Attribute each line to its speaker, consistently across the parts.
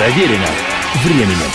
Speaker 1: Проверено временем.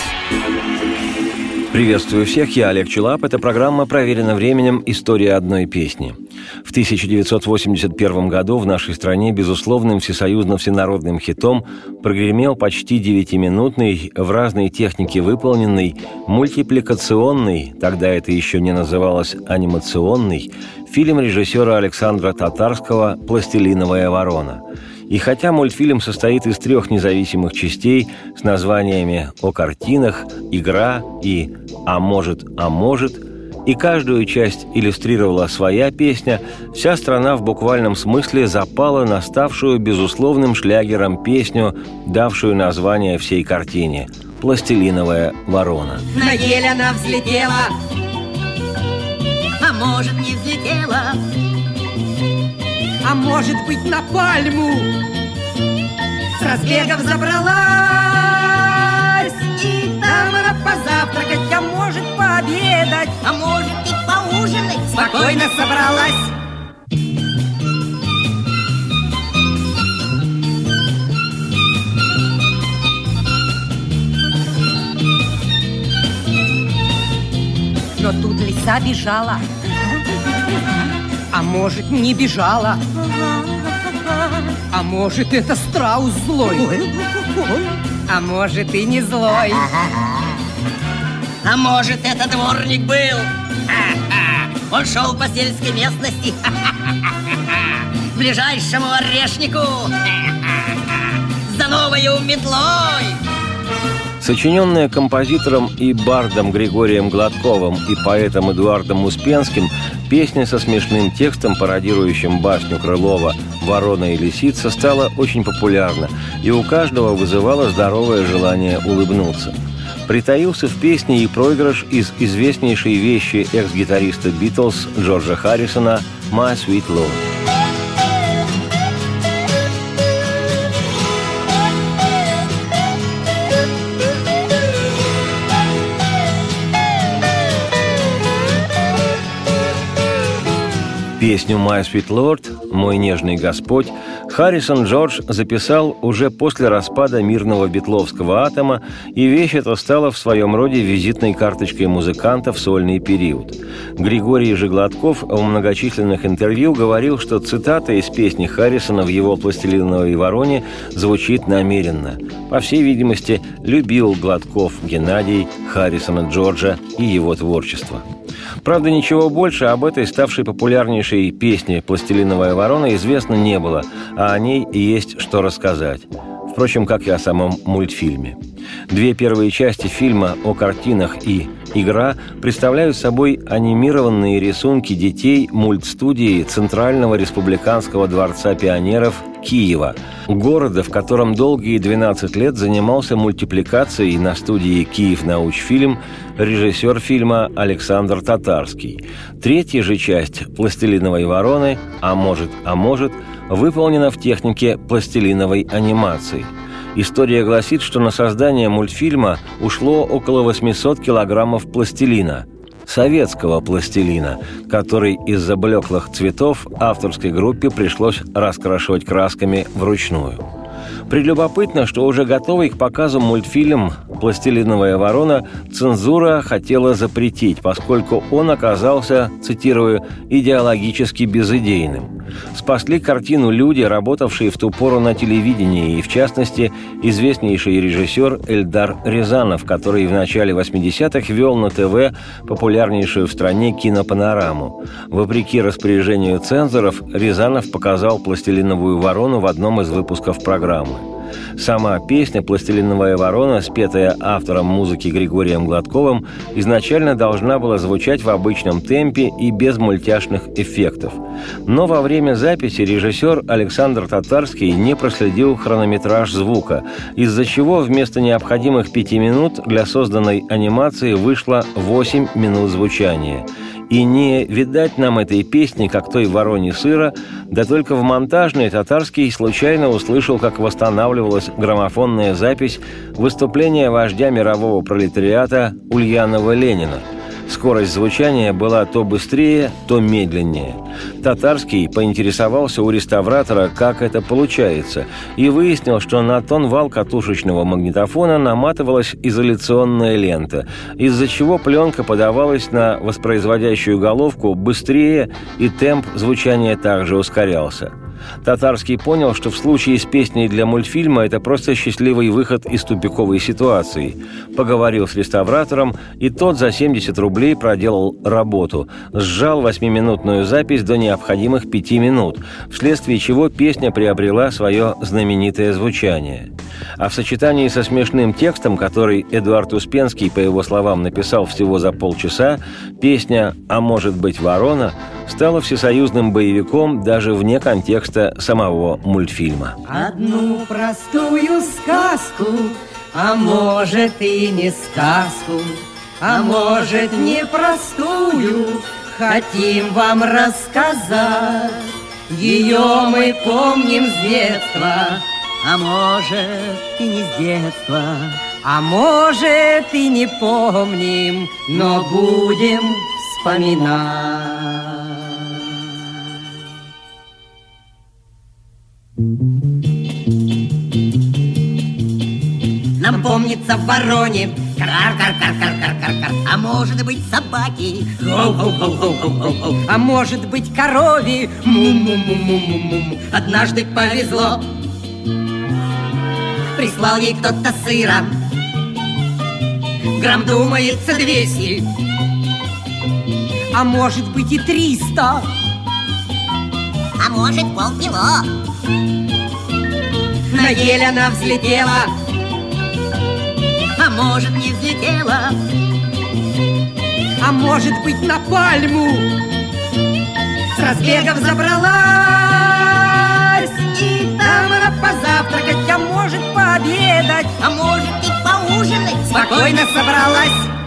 Speaker 2: Приветствую всех, я Олег Челап. Это программа «Проверено временем. История одной песни». В 1981 году в нашей стране безусловным всесоюзно-всенародным хитом прогремел почти девятиминутный, в разной технике выполненный, мультипликационный, тогда это еще не называлось анимационный, фильм режиссера Александра Татарского «Пластилиновая ворона». И хотя мультфильм состоит из трех независимых частей с названиями «О картинах», «Игра» и «А может, а может», и каждую часть иллюстрировала своя песня, вся страна в буквальном смысле запала на ставшую безусловным шлягером песню, давшую название всей картине «Пластилиновая ворона».
Speaker 3: На ель она взлетела, а может не взлетела,
Speaker 4: может быть на пальму.
Speaker 3: С разбегов забралась, и там она позавтракать, а может пообедать,
Speaker 5: а может и поужинать,
Speaker 3: спокойно собралась.
Speaker 4: Но тут лиса бежала, а может, не бежала. А может, это страус злой. А может, и не злой.
Speaker 5: А может, это дворник был. Он шел по сельской местности к ближайшему орешнику за новою метлой.
Speaker 2: Сочиненная композитором и бардом Григорием Гладковым и поэтом Эдуардом Успенским, песня со смешным текстом, пародирующим басню Крылова «Ворона и лисица» стала очень популярна, и у каждого вызывала здоровое желание улыбнуться. Притаился в песне и проигрыш из известнейшей вещи экс-гитариста Битлз Джорджа Харрисона «My Sweet Lord». Песню «My Sweet Lord» «Мой нежный Господь» Харрисон Джордж записал уже после распада мирного битловского атома, и вещь эта стала в своем роде визитной карточкой музыканта в сольный период. Григорий Жеглотков в многочисленных интервью говорил, что цитата из песни Харрисона в его «Пластилиновой вороне» звучит намеренно. По всей видимости, любил Гладков Геннадий Харрисона Джорджа и его творчество. Правда, ничего больше об этой ставшей популярнейшей песне «Пластилиновая ворона» известно не было, а о ней есть что рассказать. Впрочем, как и о самом мультфильме. Две первые части фильма о картинах и «Игра» представляют собой анимированные рисунки детей мультстудии Центрального республиканского дворца пионеров Киева, города, в котором долгие 12 лет занимался мультипликацией на студии «Киев научфильм» режиссер фильма Александр Татарский. Третья же часть «Пластилиновой вороны», а может, а может, выполнена в технике пластилиновой анимации – История гласит, что на создание мультфильма ушло около 800 килограммов пластилина – советского пластилина, который из-за блеклых цветов авторской группе пришлось раскрашивать красками вручную. Прелюбопытно, что уже готовый к показу мультфильм «Пластилиновая ворона» цензура хотела запретить, поскольку он оказался, цитирую, «идеологически безыдейным». Спасли картину люди, работавшие в ту пору на телевидении, и, в частности, известнейший режиссер Эльдар Рязанов, который в начале 80-х вел на ТВ популярнейшую в стране кинопанораму. Вопреки распоряжению цензоров, Рязанов показал «Пластилиновую ворону» в одном из выпусков программы. Сама песня «Пластилиновая ворона», спетая автором музыки Григорием Гладковым, изначально должна была звучать в обычном темпе и без мультяшных эффектов. Но во время записи режиссер Александр Татарский не проследил хронометраж звука, из-за чего вместо необходимых пяти минут для созданной анимации вышло 8 минут звучания – и не видать нам этой песни, как той вороне сыра, да только в монтажной татарский случайно услышал, как восстанавливалась граммофонная запись выступления вождя мирового пролетариата Ульянова Ленина. Скорость звучания была то быстрее, то медленнее. Татарский поинтересовался у реставратора, как это получается, и выяснил, что на тон вал катушечного магнитофона наматывалась изоляционная лента, из-за чего пленка подавалась на воспроизводящую головку быстрее, и темп звучания также ускорялся. Татарский понял, что в случае с песней для мультфильма это просто счастливый выход из тупиковой ситуации. Поговорил с реставратором, и тот за 70 рублей проделал работу. Сжал восьмиминутную запись до необходимых пяти минут, вследствие чего песня приобрела свое знаменитое звучание. А в сочетании со смешным текстом, который Эдуард Успенский, по его словам, написал всего за полчаса, песня «А может быть ворона» стала всесоюзным боевиком даже вне контекста самого мультфильма.
Speaker 4: Одну простую сказку, а может и не сказку, а может непростую, хотим вам рассказать. Ее мы помним с детства,
Speaker 5: А может, и не с детства.
Speaker 4: а может и не помним, но будем вспоминать.
Speaker 5: Нам помнится в вороне Кар-кар-кар-кар-кар-кар-кар А может быть собаки? Гоу-гоу-гоу-гоу-гоу-гоу
Speaker 4: А может быть корови
Speaker 5: Му-му-му-му-му-му Однажды повезло. Прислал ей кто-то сыра. Грамм думается двести
Speaker 4: А может быть и триста?
Speaker 5: А может полкило? На ель она взлетела. А может не взлетела?
Speaker 4: А может быть на пальму С разбегов забралась. И там она позавтракать, а может пообедать.
Speaker 5: А может и поужинать?
Speaker 4: Спокойно собралась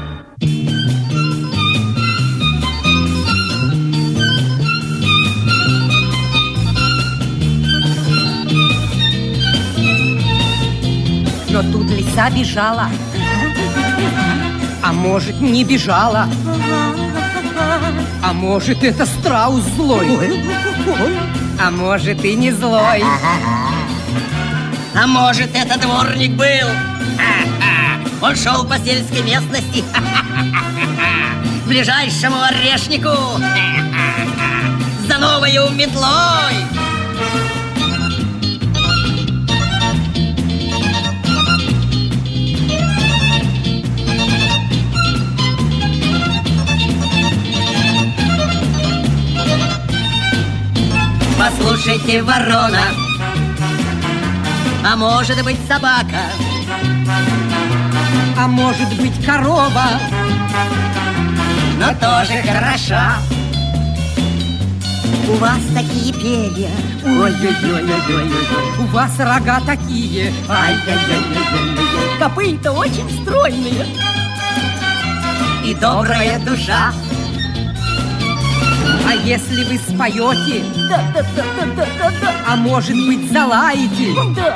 Speaker 4: Но тут лиса бежала А может не бежала А может это страус злой А может и не злой
Speaker 5: А может, это дворник был? Он шел по сельской местности. К ближайшему орешнику. За новою метлой Послушайте, ворона. А может быть собака?
Speaker 4: А может быть корова?
Speaker 5: Но тоже хороша. У вас такие перья, ой-ой-ой-ой-ой-ой,
Speaker 4: У вас рога такие.
Speaker 5: Ай-яй-яй-яй-яй,
Speaker 4: Копыта очень стройные.
Speaker 5: И добрая душа.
Speaker 4: А если вы споете
Speaker 6: Да, да, да, да, да, да, да,
Speaker 4: А может быть залаете
Speaker 6: да,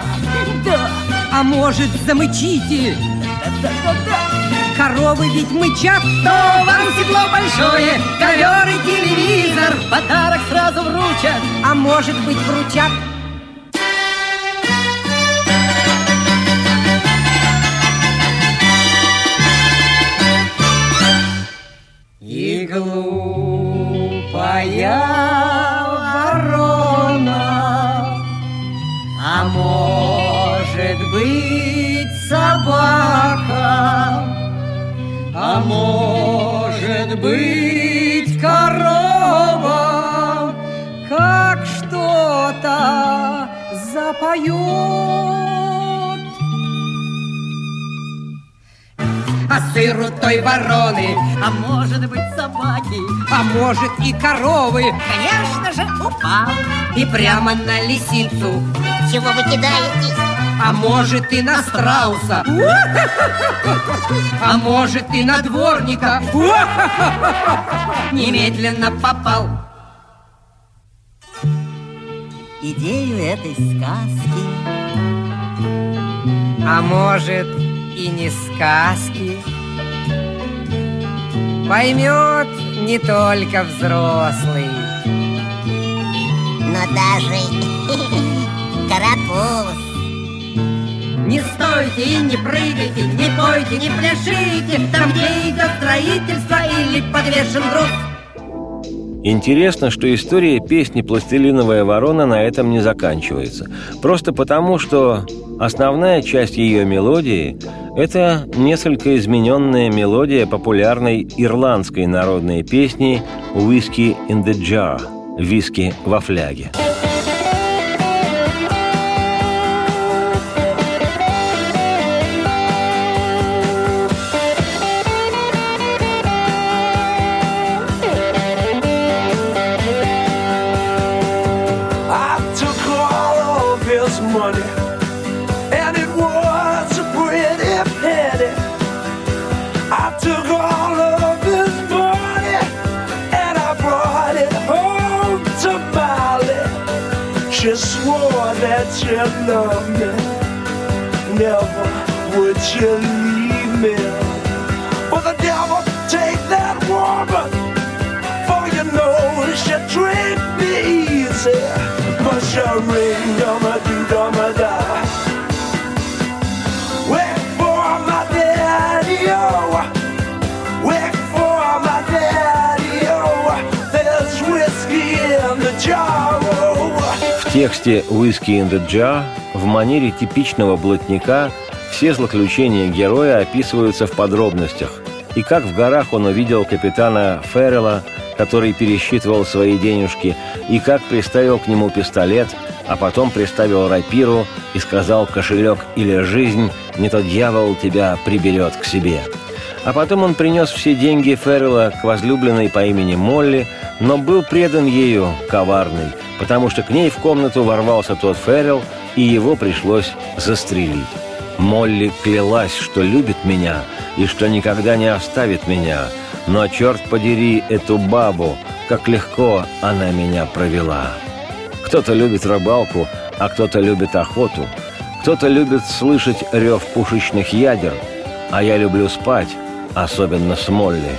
Speaker 6: да,
Speaker 4: А может замычите
Speaker 6: да, да, да, да.
Speaker 4: Коровы ведь мычат То вам седло большое Ковер и телевизор
Speaker 5: Подарок сразу вручат.
Speaker 4: А может быть вручат А может быть собака А может быть корова Как что-то запоет А сыру той вороны
Speaker 5: А может быть собаки.
Speaker 4: А может и коровы
Speaker 5: Конечно же, упал.
Speaker 4: И прямо на лисицу
Speaker 5: Чего вы кидаетесь?
Speaker 4: А может и на страуса. А может и на дворника. Немедленно попал.
Speaker 5: Идею этой сказки.
Speaker 4: А может и не сказки. Поймет не только взрослый.
Speaker 3: Но даже карапуз
Speaker 4: Не стойте и не прыгайте, не пойте, не пляшите Там, где идет строительство или подвешен груз
Speaker 2: Интересно, что история песни «Пластилиновая ворона» на этом не заканчивается. Просто потому, что основная часть ее мелодии – это несколько измененная мелодия популярной ирландской народной песни «Whiskey in the Jar» – «Виски во фляге».
Speaker 7: That you loved me, never would you leave me. But the devil take that woman. For you know she treat me easy But she ring dum a doo dum
Speaker 2: тексте «Whiskey in the Jar» в манере типичного блатника все злоключения героя описываются в подробностях. И как в горах он увидел капитана Феррелла, который пересчитывал свои денежки, и как приставил к нему пистолет, а потом приставил рапиру и сказал «кошелек или жизнь, не то дьявол тебя приберет к себе». А потом он принес все деньги Феррелла к возлюбленной по имени Молли, но был предан ею, коварный, потому что к ней в комнату ворвался тот Феррелл, и его пришлось застрелить. Молли клялась, что любит меня и что никогда не оставит меня, но, черт подери, эту бабу, как легко она меня провела. Кто-то любит рыбалку, а кто-то любит охоту. Кто-то любит слышать рев пушечных ядер, а я люблю спать, особенно с Молли.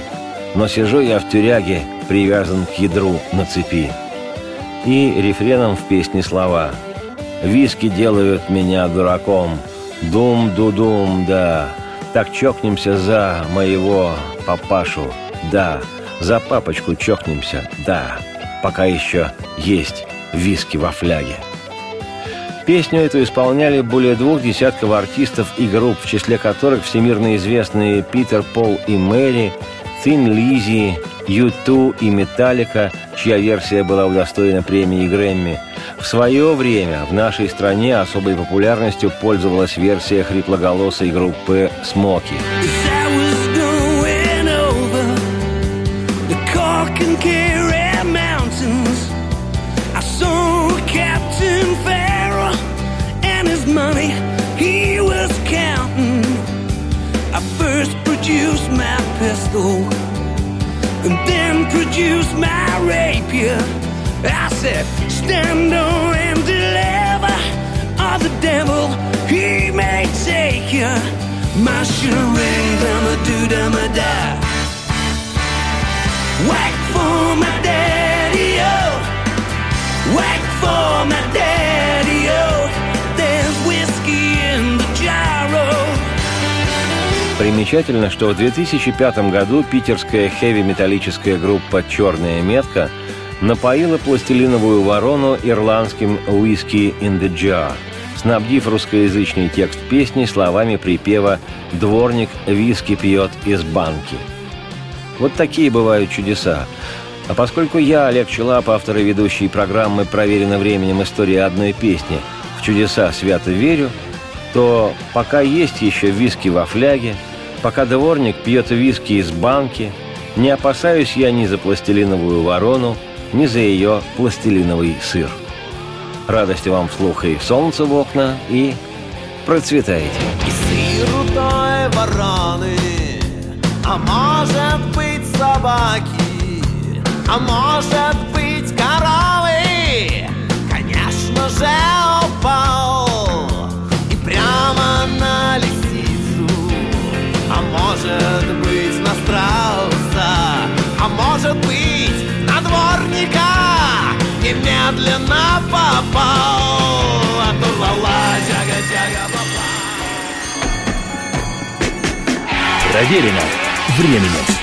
Speaker 2: Но сижу я в тюряге, привязан к ядру на цепи. И рефреном в песне слова. «Виски делают меня дураком, дум-ду-дум, да, так чокнемся за моего папашу, да, за папочку чокнемся, да, пока еще есть виски во фляге». Песню эту исполняли более двух десятков артистов и групп, в числе которых всемирно известные Питер, Пол и Мэри, Тин Лизи, Ю2 и Металлика, чья версия была удостоена премии Грэмми. В свое время в нашей стране особой популярностью пользовалась версия хриплоголосой группы «Смоки».
Speaker 7: Money he was counting. I first produced my and then produced my rapier. I said, stand on and deliver, or the devil he may take you. My ring, dum a doo dum a da. Whack for my daddy oh, whack for my daddy
Speaker 2: Примечательно, что в 2005 году питерская хэви-металлическая группа «Черная метка» напоила пластилиновую ворону ирландским «Whiskey in the Jar», снабдив русскоязычный текст песни словами припева «Дворник виски пьет из банки». Вот такие бывают чудеса. А поскольку я, Олег Челап, автор и ведущий программы «Проверено временем. История одной песни» в чудеса свято верю, то пока есть еще виски во фляге, пока дворник пьет виски из банки, не опасаюсь я ни за пластилиновую ворону, ни за ее пластилиновый сыр. Радости вам вслух и солнце в окна, и процветайте.
Speaker 8: И сыру той вороны, а может быть собаки, а может быть спал, оторвала тяга-тяга попал.
Speaker 1: Проверено временем.